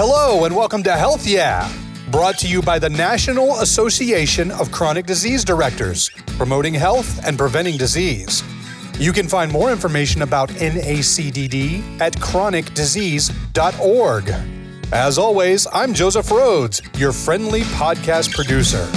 Hello, and welcome to Health Yeah, brought to you by the National Association of Chronic Disease Directors, promoting health and preventing disease. You can find more information about NACDD at chronicdisease.org. As always, I'm Joseph Rhodes, your friendly podcast producer.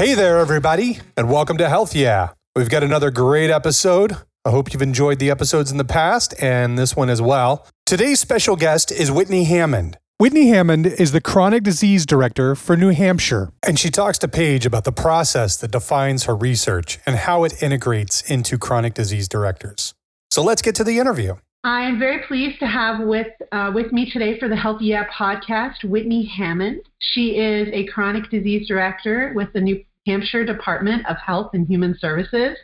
Hey there, everybody, and welcome to Health Yeah. We've got another great episode. I hope you've enjoyed the episodes in the past and this one as well. Today's special guest is Whitney Hammond. Whitney Hammond is the chronic disease director for New Hampshire, and she talks to Paige about the process that defines her research and how it integrates into chronic disease directors. So let's get to the interview. I am very pleased to have with uh, with me today for the Healthy Yeah podcast Whitney Hammond. She is a chronic disease director with the New Hampshire Department of Health and Human Services.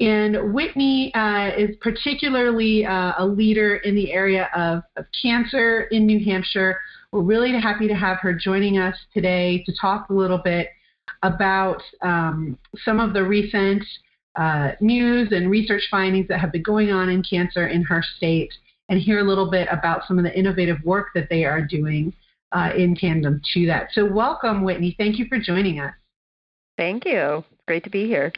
And Whitney uh, is particularly uh, a leader in the area of, of, cancer in New Hampshire. We're really happy to have her joining us today to talk a little bit about um, some of the recent uh, news and research findings that have been going on in cancer in her state and hear a little bit about some of the innovative work that they are doing uh, in tandem to that. So, welcome, Whitney. Thank you for joining us. Thank you. Great to be here.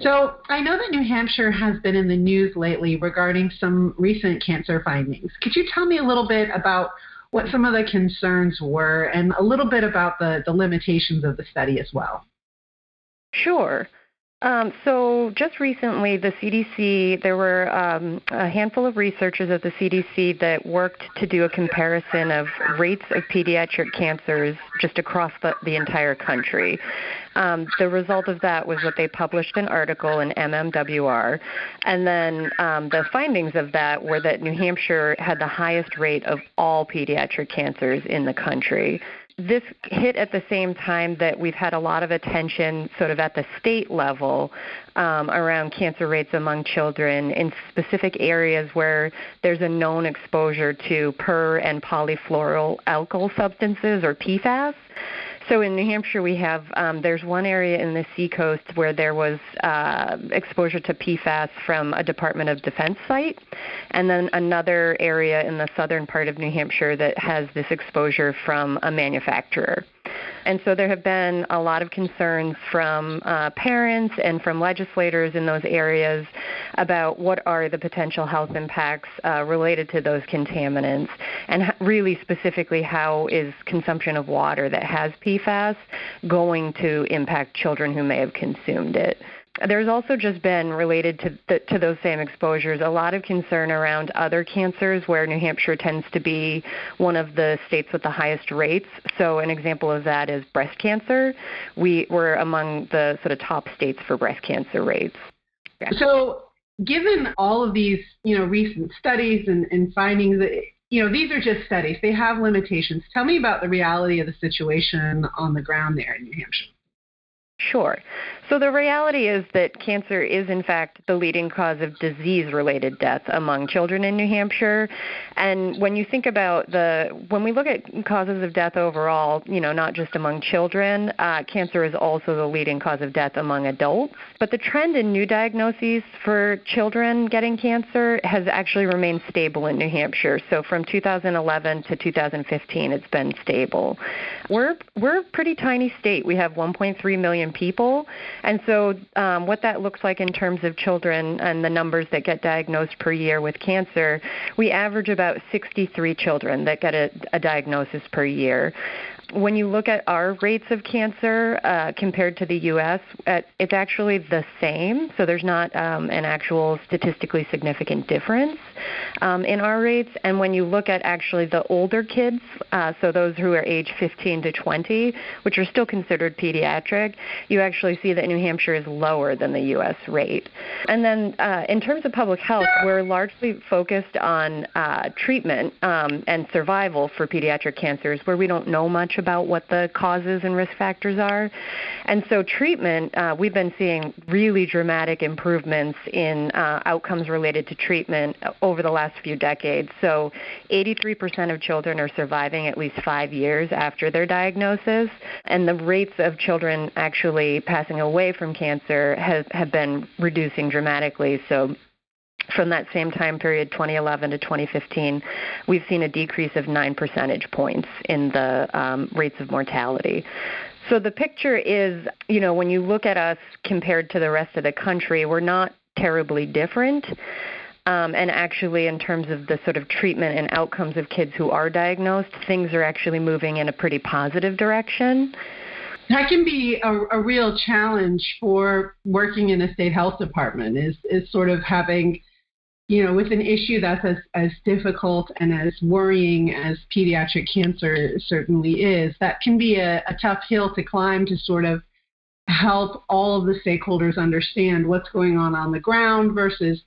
So, I know that New Hampshire has been in the news lately regarding some recent cancer findings. Could you tell me a little bit about what some of the concerns were and a little bit about the, the limitations of the study as well? Sure. Um, so just recently, the CDC, there were um, a handful of researchers at the CDC that worked to do a comparison of rates of pediatric cancers just across the, the entire country. Um, the result of that was that they published an article in MMWR, and then um, the findings of that were that New Hampshire had the highest rate of all pediatric cancers in the country this hit at the same time that we've had a lot of attention sort of at the state level um, around cancer rates among children in specific areas where there's a known exposure to per and polyfluoroalkyl alkyl substances or PFAS. So in New Hampshire, we have um, there's one area in the seacoast where there was uh, exposure to PFAS from a Department of Defense site, and then another area in the southern part of New Hampshire that has this exposure from a manufacturer. And so there have been a lot of concerns from uh, parents and from legislators in those areas about what are the potential health impacts uh, related to those contaminants, and really specifically how is consumption of water that has PFAS going to impact children who may have consumed it. There's also just been related to the, to those same exposures a lot of concern around other cancers where New Hampshire tends to be one of the states with the highest rates. So an example of that is breast cancer. We were among the sort of top states for breast cancer rates. So given all of these, you know, recent studies and, and findings you know, these are just studies. They have limitations. Tell me about the reality of the situation on the ground there in New Hampshire. Sure. So the reality is that cancer is, in fact, the leading cause of disease related death among children in New Hampshire. And when you think about the, when we look at causes of death overall, you know, not just among children, uh, cancer is also the leading cause of death among adults. But the trend in new diagnoses for children getting cancer has actually remained stable in New Hampshire. So from 2011 to 2015, it's been stable. We're, we're a pretty tiny state. We have 1.3 million people. And so, um, what that looks like in terms of children and the numbers that get diagnosed per year with cancer, we average about 63 children that get a, a diagnosis per year. When you look at our rates of cancer uh, compared to the U.S., uh, it's actually the same. So there's not um, an actual statistically significant difference um, in our rates. And when you look at actually the older kids, uh, so those who are age 15 to 20, which are still considered pediatric, you actually see that New Hampshire is lower than the U.S. rate. And then uh, in terms of public health, we're largely focused on uh, treatment um, and survival for pediatric cancers, where we don't know much about what the causes and risk factors are. And so treatment, uh, we've been seeing really dramatic improvements in uh, outcomes related to treatment over the last few decades. So 83% of children are surviving at least five years after their diagnosis, and the rates of children actually passing away from cancer have been reducing dramatically. So from that same time period, 2011 to 2015, we've seen a decrease of 9 percentage points in the um, rates of mortality. So the picture is, you know, when you look at us compared to the rest of the country, we're not terribly different. Um, and actually, in terms of the sort of treatment and outcomes of kids who are diagnosed, things are actually moving in a pretty positive direction. That can be a, a real challenge for working in a state health department. Is is sort of having you know, with an issue that's as, as difficult and as worrying as pediatric cancer certainly is, that can be a, a tough hill to climb to sort of help all of the stakeholders understand what's going on on the ground versus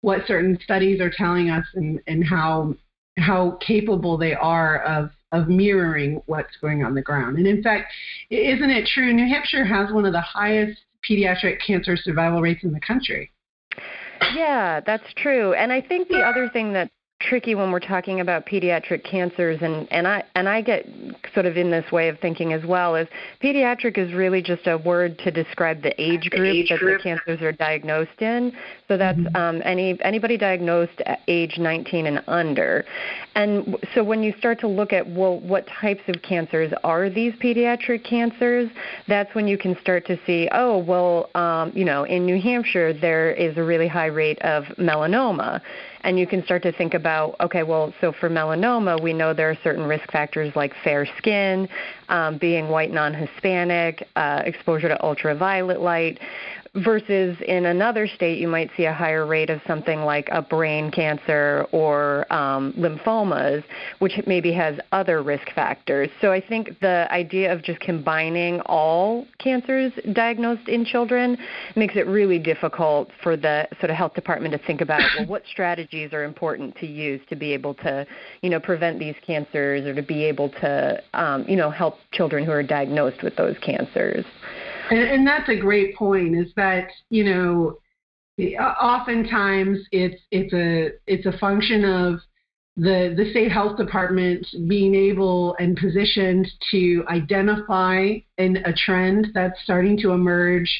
what certain studies are telling us and, and how how capable they are of of mirroring what's going on the ground. And in fact, isn't it true? New Hampshire has one of the highest pediatric cancer survival rates in the country. Yeah, that's true. And I think the other thing that tricky when we're talking about pediatric cancers and and I and I get sort of in this way of thinking as well is pediatric is really just a word to describe the age group the age that group. the cancers are diagnosed in so that's mm-hmm. um, any anybody diagnosed at age 19 and under and so when you start to look at well what types of cancers are these pediatric cancers that's when you can start to see oh well um, you know in New Hampshire there is a really high rate of melanoma and you can start to think about okay well so for melanoma we know there are certain risk factors like fair skin um, being white non-hispanic uh, exposure to ultraviolet light versus in another state you might see a higher rate of something like a brain cancer or um, lymphomas which maybe has other risk factors. So i think the idea of just combining all cancers diagnosed in children makes it really difficult for the sort of health department to think about well what strategies are important to use to be able to you know prevent these cancers or to be able to um, you know help children who are diagnosed with those cancers and, and that's a great point. Is that you know, uh, oftentimes it's it's a it's a function of the the state health department being able and positioned to identify a trend that's starting to emerge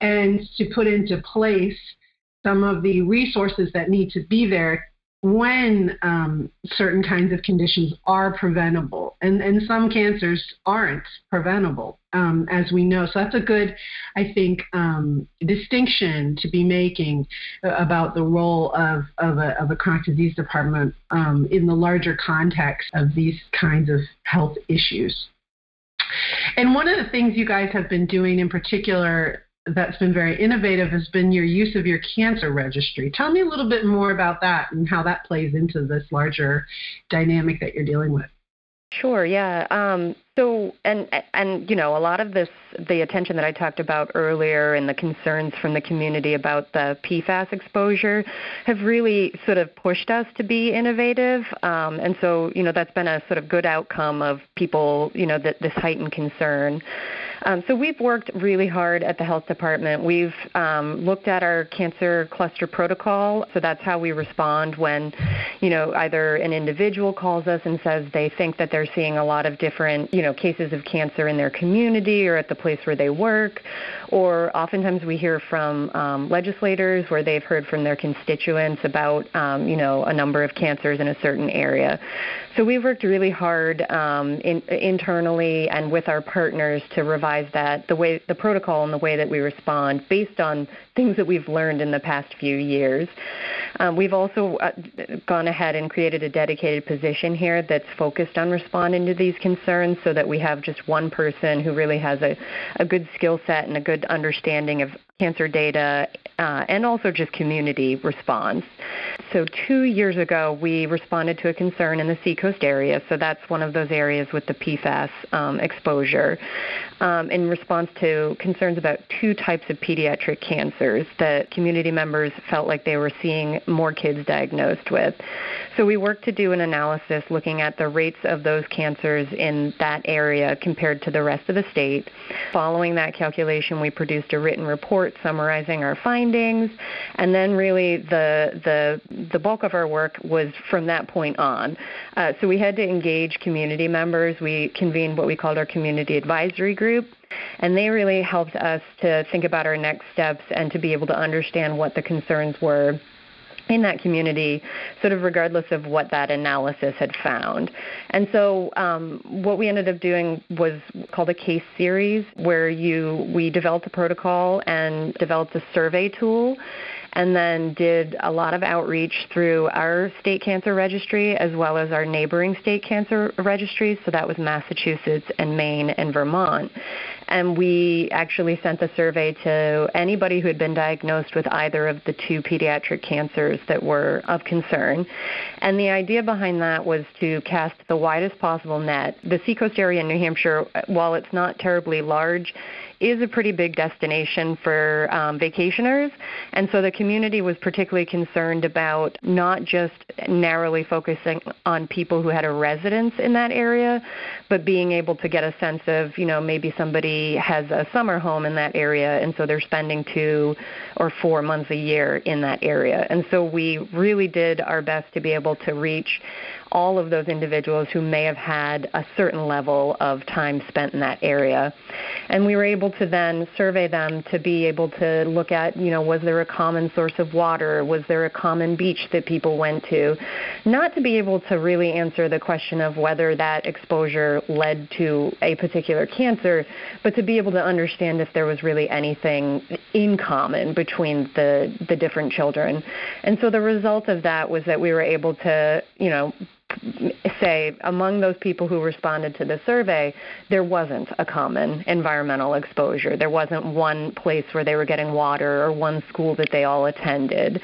and to put into place some of the resources that need to be there when um, certain kinds of conditions are preventable, and, and some cancers aren't preventable, um, as we know. So that's a good, I think, um, distinction to be making about the role of, of, a, of a chronic disease department um, in the larger context of these kinds of health issues. And one of the things you guys have been doing in particular that's been very innovative has been your use of your cancer registry. Tell me a little bit more about that and how that plays into this larger dynamic that you're dealing with. Sure. Yeah. Um, so, and and you know, a lot of this, the attention that I talked about earlier, and the concerns from the community about the PFAS exposure, have really sort of pushed us to be innovative. Um, and so, you know, that's been a sort of good outcome of people, you know, that this heightened concern. Um, so we've worked really hard at the health department. We've um, looked at our cancer cluster protocol. So that's how we respond when, you know, either an individual calls us and says they think that they're seeing a lot of different, you know, cases of cancer in their community or at the place where they work, or oftentimes we hear from um, legislators where they've heard from their constituents about, um, you know, a number of cancers in a certain area. So we've worked really hard um, in, internally and with our partners to revise that the way the protocol and the way that we respond based on things that we've learned in the past few years. Um, we've also uh, gone ahead and created a dedicated position here that's focused on responding to these concerns so that we have just one person who really has a, a good skill set and a good understanding of cancer data uh, and also just community response. So, two years ago, we responded to a concern in the Seacoast area. So, that's one of those areas with the PFAS um, exposure um, in response to concerns about two types of pediatric cancers that community members felt like they were seeing more kids diagnosed with. So, we worked to do an analysis looking at the rates of those cancers in that area compared to the rest of the state. Following that calculation, we produced a written report summarizing our findings, and then really the the the bulk of our work was from that point on. Uh, so we had to engage community members. We convened what we called our community advisory group. And they really helped us to think about our next steps and to be able to understand what the concerns were in that community, sort of regardless of what that analysis had found. And so, um, what we ended up doing was called a case series, where you we developed a protocol and developed a survey tool and then did a lot of outreach through our state cancer registry as well as our neighboring state cancer registries. So that was Massachusetts and Maine and Vermont. And we actually sent the survey to anybody who had been diagnosed with either of the two pediatric cancers that were of concern. And the idea behind that was to cast the widest possible net. The Seacoast area in New Hampshire, while it's not terribly large, is a pretty big destination for um, vacationers. And so the community was particularly concerned about not just narrowly focusing on people who had a residence in that area, but being able to get a sense of, you know, maybe somebody has a summer home in that area and so they're spending two or four months a year in that area. And so we really did our best to be able to reach all of those individuals who may have had a certain level of time spent in that area. And we were able to then survey them to be able to look at, you know, was there a common source of water? Was there a common beach that people went to? Not to be able to really answer the question of whether that exposure led to a particular cancer, but to be able to understand if there was really anything in common between the, the different children. And so the result of that was that we were able to, you know, say among those people who responded to the survey, there wasn't a common environmental exposure. There wasn't one place where they were getting water or one school that they all attended.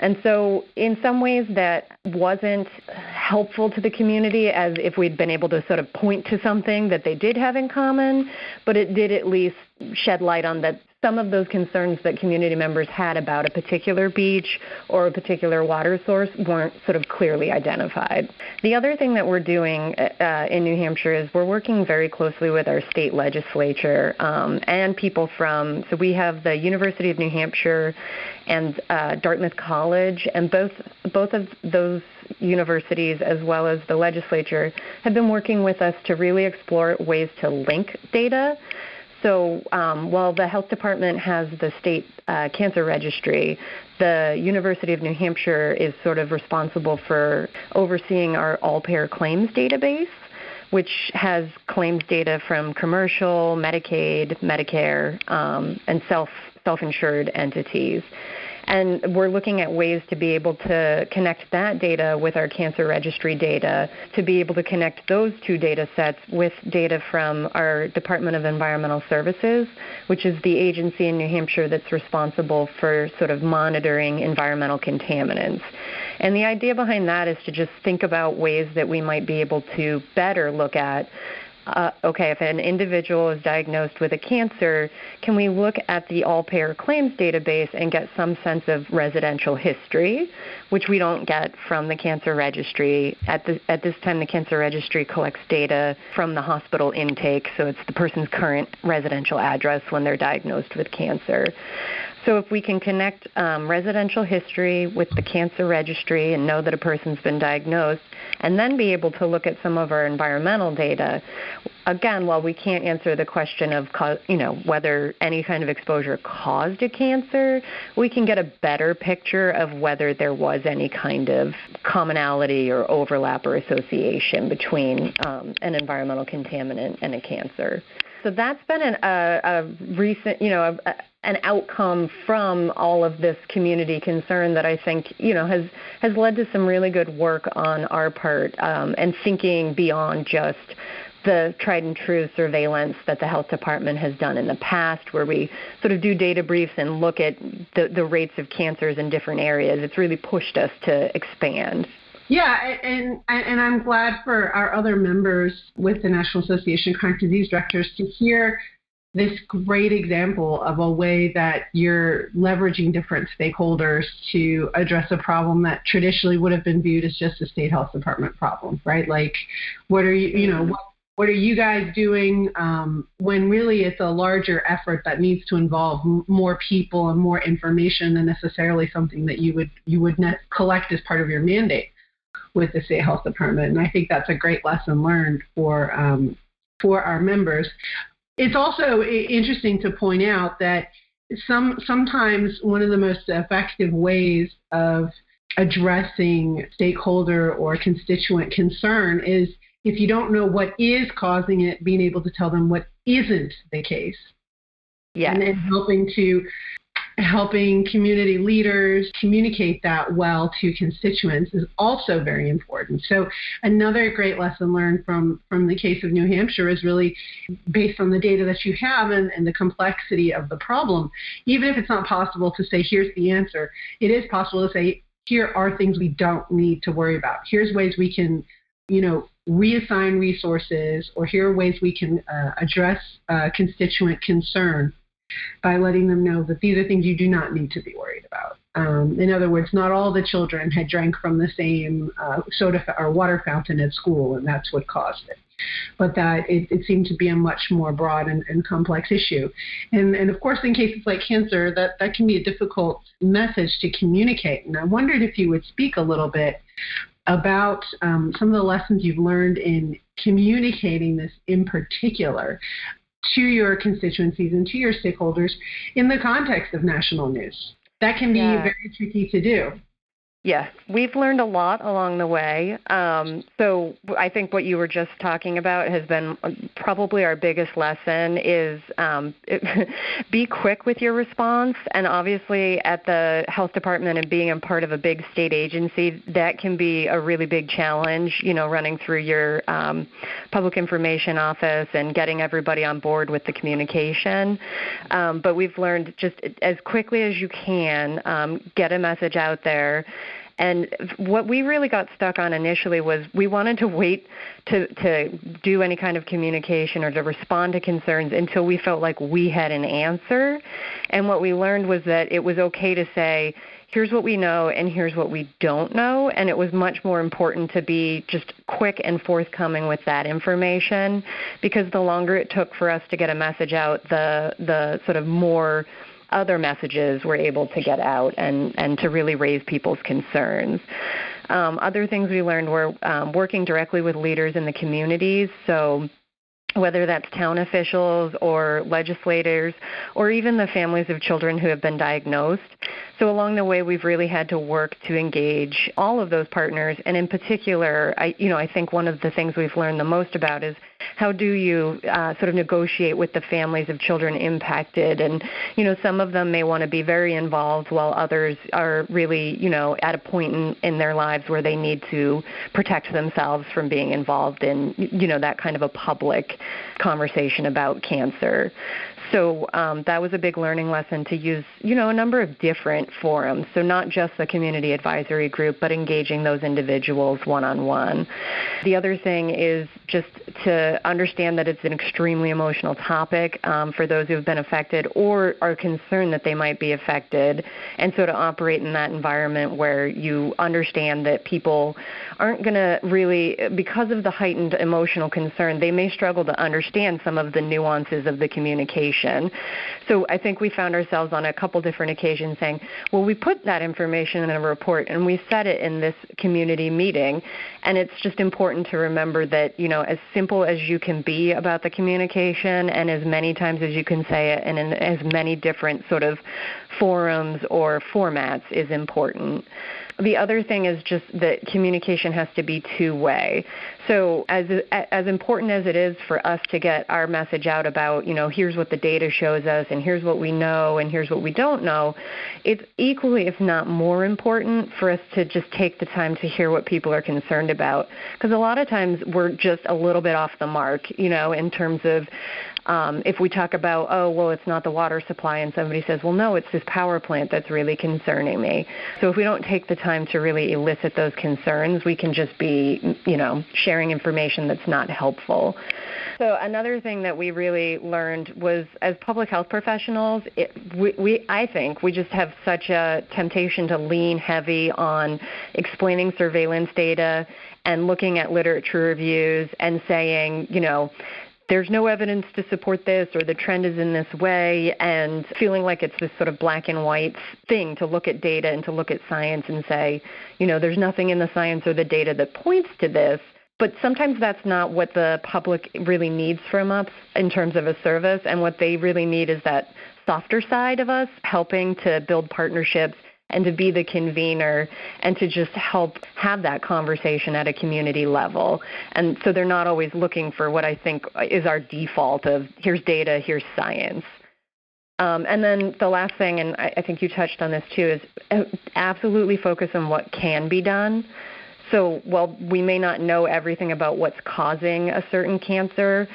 And so, in some ways, that wasn't helpful to the community as if we'd been able to sort of point to something that they did have in common, but it did at least shed light on that some of those concerns that community members had about a particular beach or a particular water source weren't sort of clearly identified. The other thing that we're doing uh, in New Hampshire is we're working very closely with our state legislature um, and people from, so we have the University of New Hampshire and uh, Dartmouth College, and both, both of those universities as well as the legislature have been working with us to really explore ways to link data so um, while the health department has the state uh, cancer registry, the University of New Hampshire is sort of responsible for overseeing our all payer claims database, which has claims data from commercial, Medicaid, Medicare, um, and self self insured entities. And we're looking at ways to be able to connect that data with our cancer registry data, to be able to connect those two data sets with data from our Department of Environmental Services, which is the agency in New Hampshire that's responsible for sort of monitoring environmental contaminants. And the idea behind that is to just think about ways that we might be able to better look at uh, okay, if an individual is diagnosed with a cancer, can we look at the all payer claims database and get some sense of residential history, which we don't get from the cancer registry. At, the, at this time, the cancer registry collects data from the hospital intake, so it's the person's current residential address when they're diagnosed with cancer. So if we can connect um, residential history with the cancer registry and know that a person's been diagnosed, and then be able to look at some of our environmental data, again, while we can't answer the question of you know whether any kind of exposure caused a cancer, we can get a better picture of whether there was any kind of commonality or overlap or association between um, an environmental contaminant and a cancer. So that's been an, a, a recent, you know, a, an outcome from all of this community concern that I think, you know, has has led to some really good work on our part um, and thinking beyond just the tried and true surveillance that the health department has done in the past, where we sort of do data briefs and look at the, the rates of cancers in different areas. It's really pushed us to expand. Yeah, and, and I'm glad for our other members with the National Association of Chronic Disease Directors to hear this great example of a way that you're leveraging different stakeholders to address a problem that traditionally would have been viewed as just a state health department problem, right? Like, what are you, you know, what what are you guys doing um, when really it's a larger effort that needs to involve m- more people and more information than necessarily something that you would you would collect as part of your mandate with the state health department? And i think that's a great lesson learned for um, for our members. It's also interesting to point out that some sometimes one of the most effective ways of addressing stakeholder or constituent concern is if you don't know what is causing it, being able to tell them what isn't the case. Yeah. And then helping to helping community leaders communicate that well to constituents is also very important. So another great lesson learned from, from the case of New Hampshire is really based on the data that you have and, and the complexity of the problem. Even if it's not possible to say, here's the answer, it is possible to say, here are things we don't need to worry about. Here's ways we can, you know, reassign resources, or here are ways we can uh, address uh, constituent concern by letting them know that these are things you do not need to be worried about. Um, in other words, not all the children had drank from the same uh, soda fa- or water fountain at school, and that's what caused it. But that it, it seemed to be a much more broad and, and complex issue. And, and of course, in cases like cancer, that, that can be a difficult message to communicate. And I wondered if you would speak a little bit about um, some of the lessons you've learned in communicating this in particular to your constituencies and to your stakeholders in the context of national news. That can be yeah. very tricky to do. Yes, we've learned a lot along the way. Um, so I think what you were just talking about has been probably our biggest lesson is um, it, be quick with your response. And obviously, at the health department and being a part of a big state agency, that can be a really big challenge. You know, running through your um, public information office and getting everybody on board with the communication. Um, but we've learned just as quickly as you can, um, get a message out there and what we really got stuck on initially was we wanted to wait to, to do any kind of communication or to respond to concerns until we felt like we had an answer. And what we learned was that it was okay to say, here's what we know and here's what we don't know. And it was much more important to be just quick and forthcoming with that information because the longer it took for us to get a message out, the the sort of more other messages were able to get out and, and to really raise people's concerns. Um, other things we learned were um, working directly with leaders in the communities. So whether that's town officials or legislators or even the families of children who have been diagnosed. So along the way, we've really had to work to engage all of those partners, and in particular, I, you know, I think one of the things we've learned the most about is how do you uh, sort of negotiate with the families of children impacted, and you know, some of them may want to be very involved, while others are really, you know, at a point in, in their lives where they need to protect themselves from being involved in, you know, that kind of a public conversation about cancer. So um, that was a big learning lesson to use, you know, a number of different forums. So not just the community advisory group, but engaging those individuals one on one. The other thing is just to understand that it's an extremely emotional topic um, for those who have been affected or are concerned that they might be affected, and so to operate in that environment where you understand that people aren't going to really, because of the heightened emotional concern, they may struggle to understand some of the nuances of the communication information. So I think we found ourselves on a couple different occasions saying, well, we put that information in a report and we said it in this community meeting. And it's just important to remember that, you know, as simple as you can be about the communication and as many times as you can say it and in as many different sort of forums or formats is important. The other thing is just that communication has to be two way. So as as important as it is for us to get our message out about, you know, here's what the data shows us and here's what we know and here's what we don't know, it's equally if not more important for us to just take the time to hear what people are concerned about because a lot of times we're just a little bit off the mark, you know, in terms of um, if we talk about, oh, well, it's not the water supply, and somebody says, well, no, it's this power plant that's really concerning me. So if we don't take the time to really elicit those concerns, we can just be, you know, sharing information that's not helpful. So another thing that we really learned was, as public health professionals, it, we, we, I think we just have such a temptation to lean heavy on explaining surveillance data and looking at literature reviews and saying, you know, there's no evidence to support this or the trend is in this way and feeling like it's this sort of black and white thing to look at data and to look at science and say, you know, there's nothing in the science or the data that points to this. But sometimes that's not what the public really needs from us in terms of a service. And what they really need is that softer side of us helping to build partnerships and to be the convener and to just help have that conversation at a community level. And so they're not always looking for what I think is our default of here's data, here's science. Um, and then the last thing, and I, I think you touched on this too, is uh, absolutely focus on what can be done. So while we may not know everything about what's causing a certain cancer,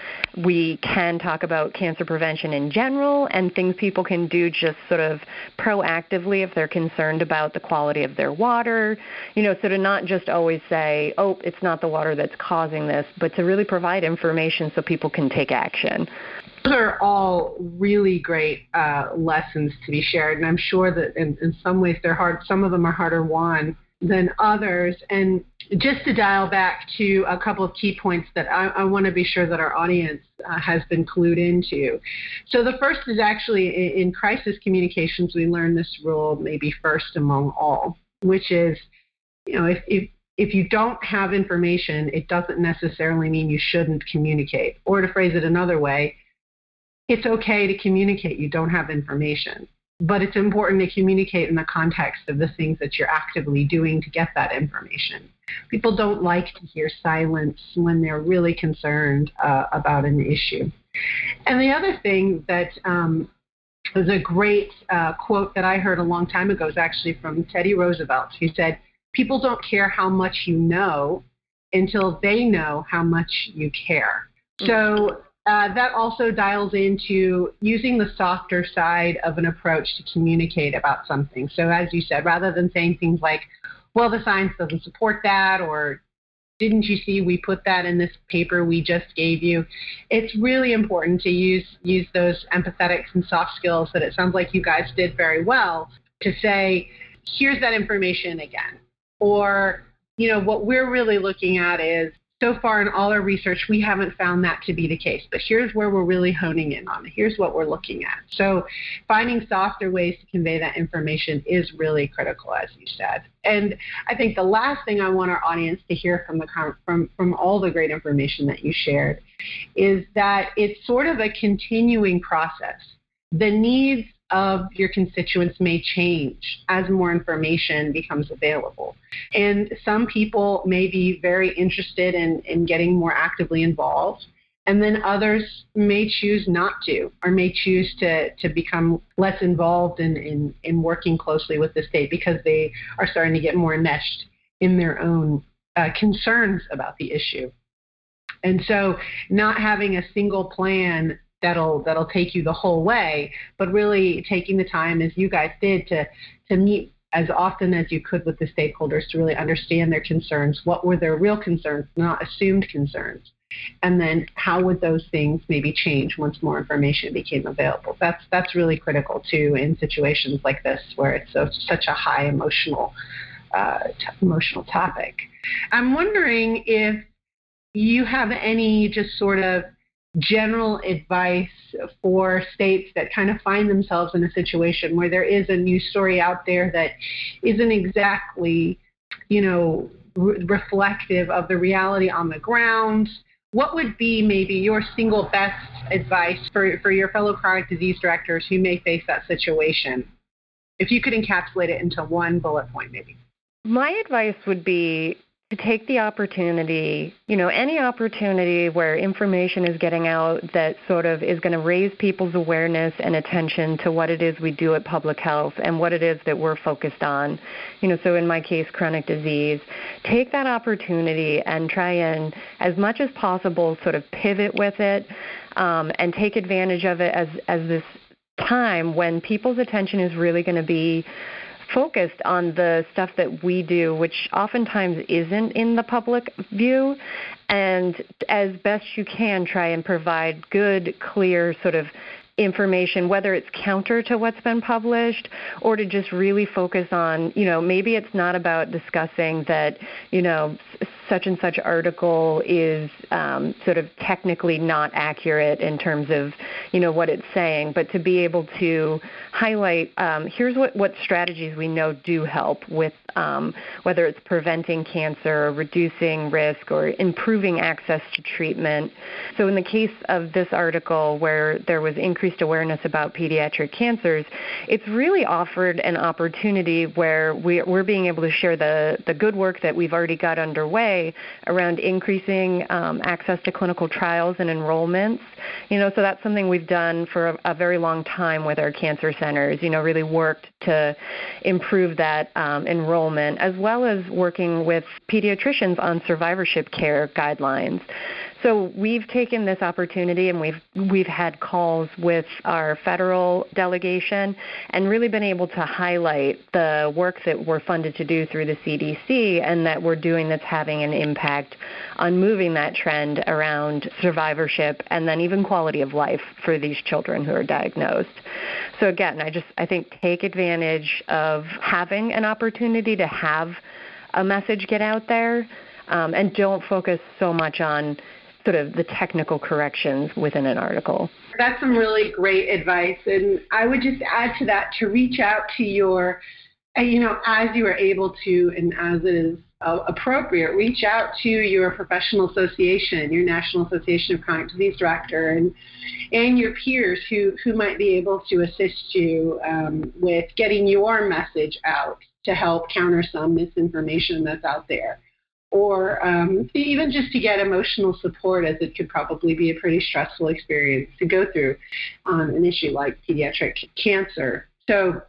we can talk about cancer prevention in general and things people can do just sort of proactively if they're concerned about the quality of their water. You know, so to not just always say, oh, it's not the water that's causing this, but to really provide information so people can take action. Those are all really great uh, lessons to be shared, and I'm sure that in, in some ways they're hard. Some of them are harder won than others. And just to dial back to a couple of key points that I, I want to be sure that our audience uh, has been clued into. So the first is actually in, in crisis communications, we learn this rule maybe first among all, which is, you know, if, if if you don't have information, it doesn't necessarily mean you shouldn't communicate. Or to phrase it another way, it's okay to communicate you don't have information but it's important to communicate in the context of the things that you're actively doing to get that information. People don't like to hear silence when they're really concerned uh, about an issue. And the other thing that um, a great uh, quote that I heard a long time ago is actually from Teddy Roosevelt, who said, People don't care how much you know until they know how much you care. So uh, that also dials into using the softer side of an approach to communicate about something. So, as you said, rather than saying things like, well, the science doesn't support that, or didn't you see we put that in this paper we just gave you? It's really important to use use those empathetics and soft skills that it sounds like you guys did very well to say, here's that information again. Or, you know, what we're really looking at is so far in all our research, we haven't found that to be the case. But here's where we're really honing in on. Here's what we're looking at. So finding softer ways to convey that information is really critical, as you said. And I think the last thing I want our audience to hear from the from from all the great information that you shared is that it's sort of a continuing process. The needs of your constituents may change as more information becomes available. And some people may be very interested in, in getting more actively involved. And then others may choose not to, or may choose to, to become less involved in, in, in working closely with the state because they are starting to get more enmeshed in their own uh, concerns about the issue. And so, not having a single plan that'll that'll take you the whole way, but really taking the time as you guys did to to meet as often as you could with the stakeholders to really understand their concerns. What were their real concerns, not assumed concerns? And then how would those things maybe change once more information became available? That's that's really critical too in situations like this where it's so, such a high emotional uh, t- emotional topic. I'm wondering if you have any just sort of general advice for states that kind of find themselves in a situation where there is a news story out there that isn't exactly, you know, re- reflective of the reality on the ground? What would be maybe your single best advice for, for your fellow chronic disease directors who may face that situation? If you could encapsulate it into one bullet point, maybe. My advice would be to take the opportunity, you know, any opportunity where information is getting out that sort of is going to raise people's awareness and attention to what it is we do at public health and what it is that we're focused on. You know, so in my case, chronic disease, take that opportunity and try and, as much as possible, sort of pivot with it um, and take advantage of it as, as this time when people's attention is really going to be focused on the stuff that we do, which oftentimes isn't in the public view, and as best you can try and provide good, clear sort of information, whether it's counter to what's been published or to just really focus on, you know, maybe it's not about discussing that, you know, such and such article is um, sort of technically not accurate in terms of you know what it's saying, but to be able to highlight um, here's what, what strategies we know do help with um, whether it's preventing cancer, or reducing risk, or improving access to treatment. So in the case of this article where there was increased awareness about pediatric cancers, it's really offered an opportunity where we're being able to share the, the good work that we've already got underway around increasing um, access to clinical trials and enrollments. You know, so that's something we've done for a, a, very long time with our cancer centers. You know, really worked to improve that um, enrollment, as well as working with pediatricians on survivorship care guidelines. So we've taken this opportunity and we've we've had calls with our federal delegation and really been able to highlight the work that we're funded to do through the CDC and that we're doing that's having an impact on moving that trend around survivorship and then even quality of life for these children who are diagnosed. So again, I just I think take advantage of having an opportunity to have a message get out there um, and don't focus so much on sort of the technical corrections within an article. That's some really great advice. And I would just add to that to reach out to your, uh, you know, as you are able to and as it is uh, appropriate, reach out to your professional association, your National Association of Chronic Disease Director, and, and your peers who, who might be able to assist you um, with getting your message out to help counter some misinformation that's out there or um, even just to get emotional support, as it could probably be a pretty stressful experience to go through on an issue like pediatric cancer. So,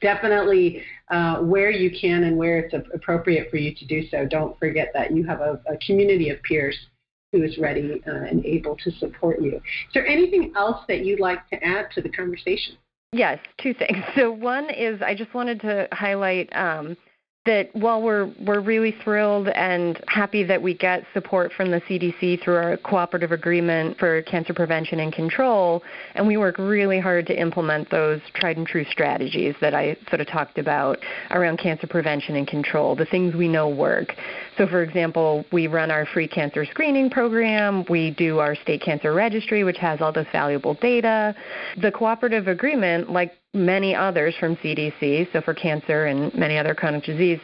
definitely uh, where you can and where it's appropriate for you to do so, don't forget that you have a, a community of peers who is ready uh, and able to support you. Is there anything else that you'd like to add to the conversation? Yes, two things. So, one is I just wanted to highlight. Um, that while we're we're really thrilled and happy that we get support from the CDC through our cooperative agreement for cancer prevention and control, and we work really hard to implement those tried and true strategies that I sort of talked about around cancer prevention and control, the things we know work. So, for example, we run our free cancer screening program. We do our state cancer registry, which has all this valuable data. The cooperative agreement, like many others from CDC, so for cancer and many other chronic disease,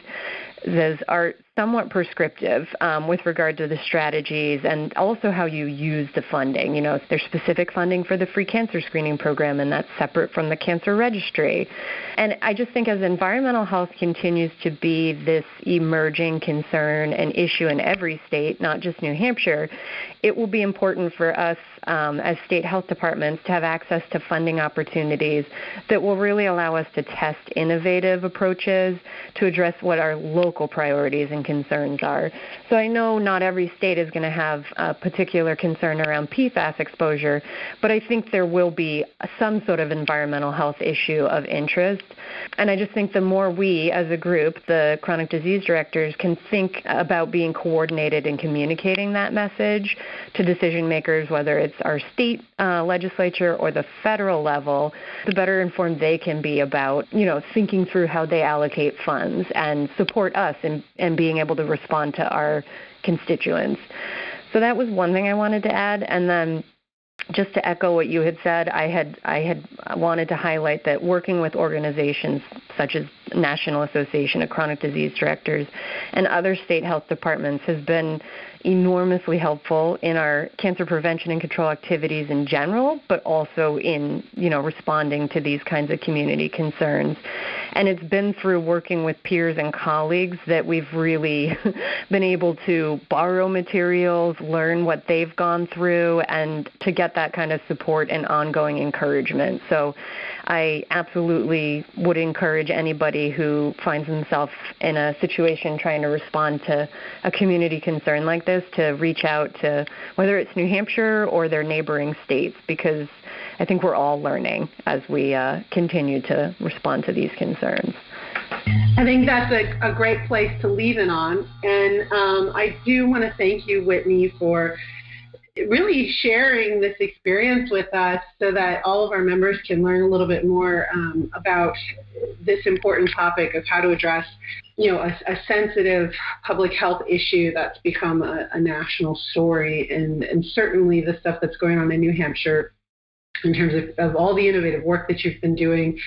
those are somewhat prescriptive um, with regard to the strategies and also how you use the funding. You know, there's specific funding for the free cancer screening program, and that's separate from the cancer registry. And I just think as environmental health continues to be this emerging concern and issue in every state, not just New Hampshire, it will be important for us um, as state health departments to have access to funding opportunities that will really allow us to test innovative approaches to address what our local priorities concerns are. So I know not every state is going to have a particular concern around PFAS exposure, but I think there will be some sort of environmental health issue of interest. And I just think the more we as a group, the chronic disease directors, can think about being coordinated and communicating that message to decision makers, whether it's our state uh, legislature or the federal level, the better informed they can be about, you know, thinking through how they allocate funds and support us in, in being able to respond to our constituents. So that was one thing I wanted to add. And then just to echo what you had said, I had I had wanted to highlight that working with organizations such as National Association of Chronic Disease Directors and other state health departments has been enormously helpful in our cancer prevention and control activities in general, but also in you know responding to these kinds of community concerns. And it's been through working with peers and colleagues that we've really been able to borrow materials, learn what they've gone through, and to get that kind of support and ongoing encouragement. So I absolutely would encourage anybody who finds themselves in a situation trying to respond to a community concern like this to reach out to whether it's New Hampshire or their neighboring states because I think we're all learning as we uh, continue to respond to these concerns. I think that's a, a great place to leave it on. And um, I do want to thank you, Whitney, for really sharing this experience with us so that all of our members can learn a little bit more um, about this important topic of how to address you know, a, a sensitive public health issue that's become a, a national story, and, and certainly the stuff that's going on in New Hampshire in terms of, of all the innovative work that you've been doing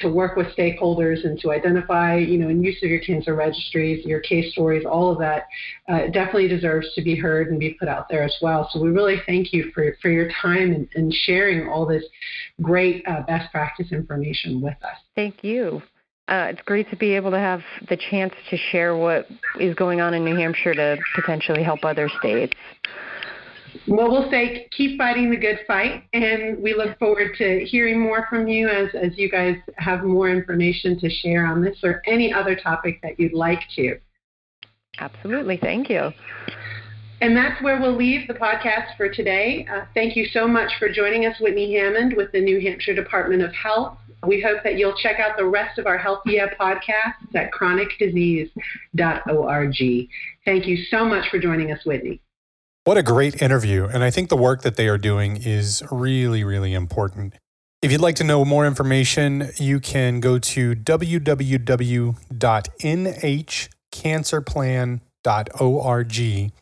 to work with stakeholders and to identify, you know, in use of your cancer registries, your case stories, all of that uh, definitely deserves to be heard and be put out there as well. So we really thank you for, for your time and, and sharing all this great uh, best practice information with us. Thank you. Uh, it's great to be able to have the chance to share what is going on in New Hampshire to potentially help other states. Well, we'll say keep fighting the good fight, and we look forward to hearing more from you as, as you guys have more information to share on this or any other topic that you'd like to. Absolutely. Thank you. And that's where we'll leave the podcast for today. Uh, thank you so much for joining us, Whitney Hammond with the New Hampshire Department of Health. We hope that you'll check out the rest of our Health Yeah podcasts at chronicdisease.org. Thank you so much for joining us, Whitney. What a great interview. And I think the work that they are doing is really, really important. If you'd like to know more information, you can go to www.nhcancerplan.org.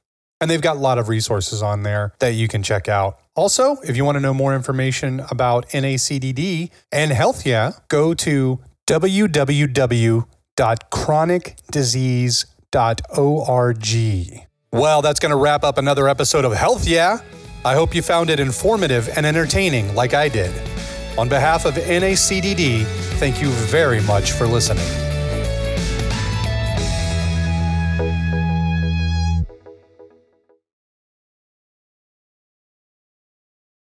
And they've got a lot of resources on there that you can check out. Also, if you want to know more information about NACDD and Health Yeah, go to www.chronicdisease.org. Well, that's going to wrap up another episode of Health Yeah. I hope you found it informative and entertaining like I did. On behalf of NACDD, thank you very much for listening.